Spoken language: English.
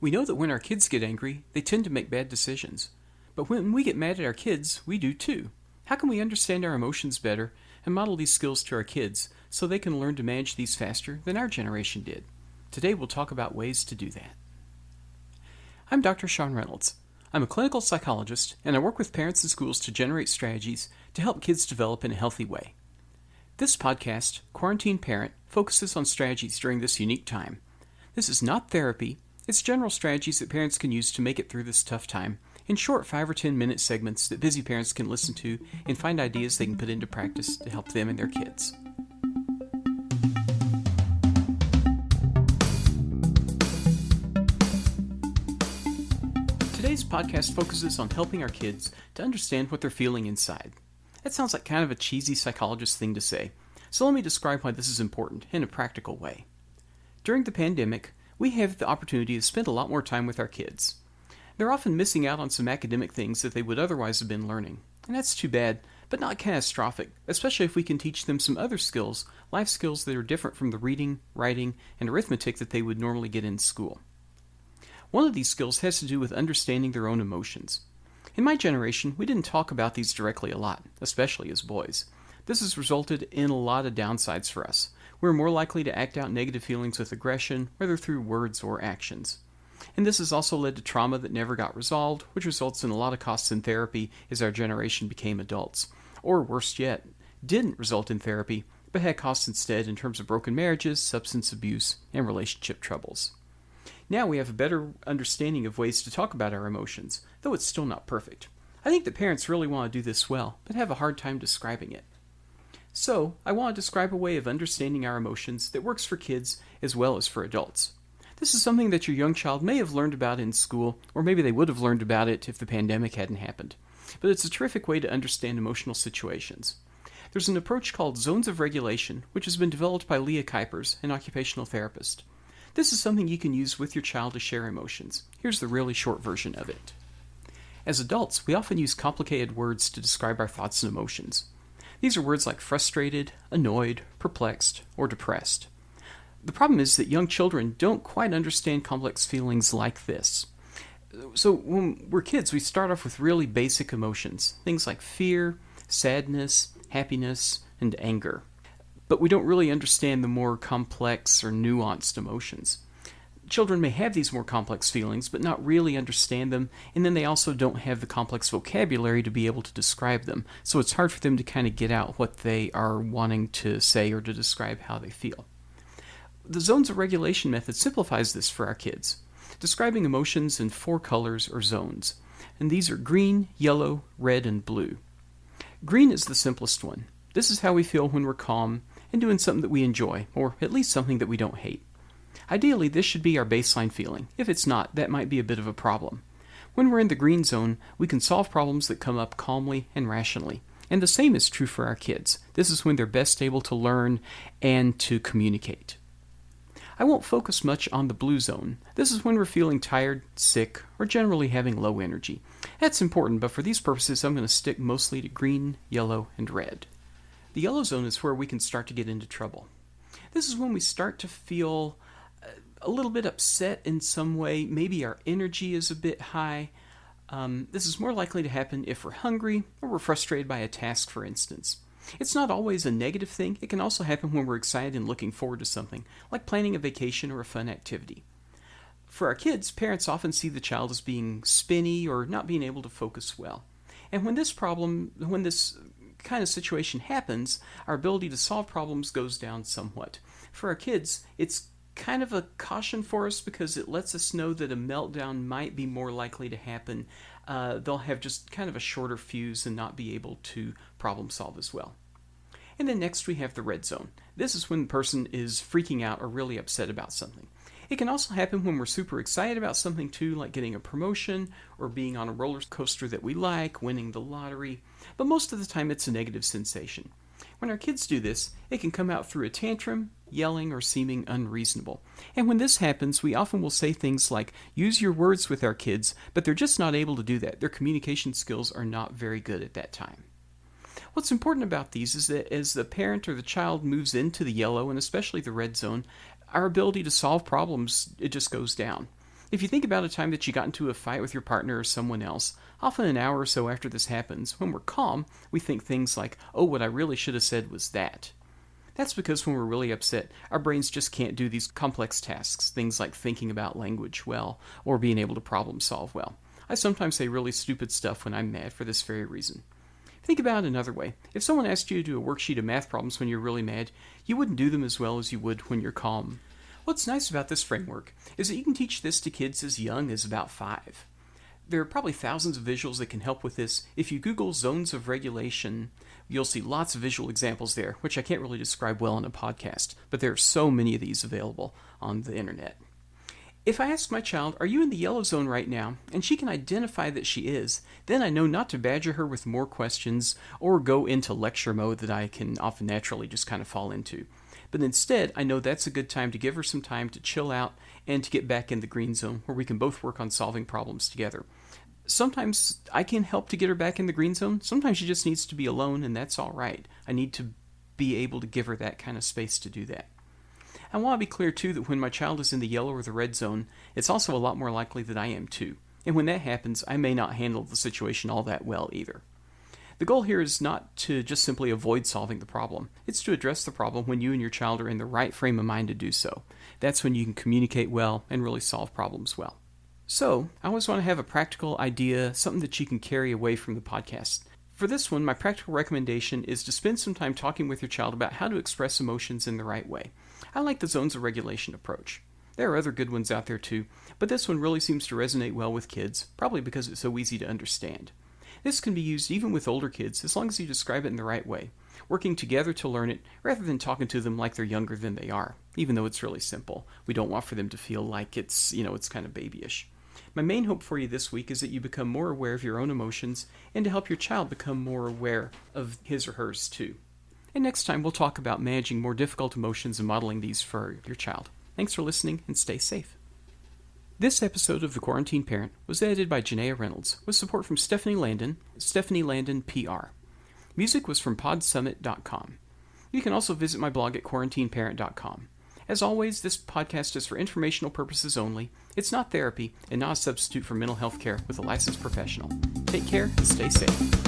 We know that when our kids get angry, they tend to make bad decisions. But when we get mad at our kids, we do too. How can we understand our emotions better and model these skills to our kids so they can learn to manage these faster than our generation did? Today we'll talk about ways to do that. I'm Dr. Sean Reynolds. I'm a clinical psychologist and I work with parents and schools to generate strategies to help kids develop in a healthy way. This podcast, Quarantine Parent, focuses on strategies during this unique time. This is not therapy, it's general strategies that parents can use to make it through this tough time in short 5 or 10 minute segments that busy parents can listen to and find ideas they can put into practice to help them and their kids. Today's podcast focuses on helping our kids to understand what they're feeling inside. That sounds like kind of a cheesy psychologist thing to say, so let me describe why this is important in a practical way. During the pandemic, we have the opportunity to spend a lot more time with our kids. They're often missing out on some academic things that they would otherwise have been learning, and that's too bad, but not catastrophic, especially if we can teach them some other skills, life skills that are different from the reading, writing, and arithmetic that they would normally get in school. One of these skills has to do with understanding their own emotions. In my generation, we didn't talk about these directly a lot, especially as boys. This has resulted in a lot of downsides for us, we're more likely to act out negative feelings with aggression, whether through words or actions. And this has also led to trauma that never got resolved, which results in a lot of costs in therapy as our generation became adults. Or worse yet, didn't result in therapy, but had costs instead in terms of broken marriages, substance abuse, and relationship troubles. Now we have a better understanding of ways to talk about our emotions, though it's still not perfect. I think that parents really want to do this well, but have a hard time describing it. So, I want to describe a way of understanding our emotions that works for kids as well as for adults. This is something that your young child may have learned about in school, or maybe they would have learned about it if the pandemic hadn't happened. But it's a terrific way to understand emotional situations. There's an approach called zones of regulation, which has been developed by Leah Kuypers, an occupational therapist. This is something you can use with your child to share emotions. Here's the really short version of it. As adults, we often use complicated words to describe our thoughts and emotions. These are words like frustrated, annoyed, perplexed, or depressed. The problem is that young children don't quite understand complex feelings like this. So, when we're kids, we start off with really basic emotions things like fear, sadness, happiness, and anger. But we don't really understand the more complex or nuanced emotions children may have these more complex feelings, but not really understand them, and then they also don't have the complex vocabulary to be able to describe them. So it's hard for them to kind of get out what they are wanting to say or to describe how they feel. The zones of regulation method simplifies this for our kids, describing emotions in four colors or zones. And these are green, yellow, red, and blue. Green is the simplest one. This is how we feel when we're calm and doing something that we enjoy, or at least something that we don't hate. Ideally, this should be our baseline feeling. If it's not, that might be a bit of a problem. When we're in the green zone, we can solve problems that come up calmly and rationally. And the same is true for our kids. This is when they're best able to learn and to communicate. I won't focus much on the blue zone. This is when we're feeling tired, sick, or generally having low energy. That's important, but for these purposes, I'm going to stick mostly to green, yellow, and red. The yellow zone is where we can start to get into trouble. This is when we start to feel a little bit upset in some way. Maybe our energy is a bit high. Um, this is more likely to happen if we're hungry or we're frustrated by a task, for instance. It's not always a negative thing, it can also happen when we're excited and looking forward to something, like planning a vacation or a fun activity. For our kids, parents often see the child as being spinny or not being able to focus well. And when this problem, when this kind of situation happens, our ability to solve problems goes down somewhat. For our kids, it's kind of a caution for us because it lets us know that a meltdown might be more likely to happen. Uh, they'll have just kind of a shorter fuse and not be able to problem solve as well. And then next we have the red zone. This is when the person is freaking out or really upset about something. It can also happen when we're super excited about something too, like getting a promotion or being on a roller coaster that we like, winning the lottery, but most of the time it's a negative sensation. When our kids do this, it can come out through a tantrum, yelling, or seeming unreasonable. And when this happens, we often will say things like, use your words with our kids, but they're just not able to do that. Their communication skills are not very good at that time. What's important about these is that as the parent or the child moves into the yellow and especially the red zone, our ability to solve problems it just goes down. If you think about a time that you got into a fight with your partner or someone else, often an hour or so after this happens, when we're calm, we think things like, oh, what I really should have said was that. That's because when we're really upset, our brains just can't do these complex tasks, things like thinking about language well or being able to problem solve well. I sometimes say really stupid stuff when I'm mad for this very reason. Think about it another way. If someone asked you to do a worksheet of math problems when you're really mad, you wouldn't do them as well as you would when you're calm. What's nice about this framework is that you can teach this to kids as young as about five. There are probably thousands of visuals that can help with this. If you Google zones of regulation, you'll see lots of visual examples there, which I can't really describe well in a podcast, but there are so many of these available on the internet. If I ask my child, Are you in the yellow zone right now? and she can identify that she is, then I know not to badger her with more questions or go into lecture mode that I can often naturally just kind of fall into. But instead, I know that's a good time to give her some time to chill out and to get back in the green zone where we can both work on solving problems together. Sometimes I can help to get her back in the green zone. Sometimes she just needs to be alone, and that's all right. I need to be able to give her that kind of space to do that. I want to be clear, too, that when my child is in the yellow or the red zone, it's also a lot more likely that I am, too. And when that happens, I may not handle the situation all that well either. The goal here is not to just simply avoid solving the problem. It's to address the problem when you and your child are in the right frame of mind to do so. That's when you can communicate well and really solve problems well. So, I always want to have a practical idea, something that you can carry away from the podcast. For this one, my practical recommendation is to spend some time talking with your child about how to express emotions in the right way. I like the zones of regulation approach. There are other good ones out there too, but this one really seems to resonate well with kids, probably because it's so easy to understand. This can be used even with older kids as long as you describe it in the right way, working together to learn it rather than talking to them like they're younger than they are, even though it's really simple. We don't want for them to feel like it's, you know, it's kind of babyish. My main hope for you this week is that you become more aware of your own emotions and to help your child become more aware of his or hers too. And next time we'll talk about managing more difficult emotions and modeling these for your child. Thanks for listening and stay safe. This episode of The Quarantine Parent was edited by Janaea Reynolds with support from Stephanie Landon, Stephanie Landon PR. Music was from podsummit.com. You can also visit my blog at quarantineparent.com. As always, this podcast is for informational purposes only. It's not therapy and not a substitute for mental health care with a licensed professional. Take care and stay safe.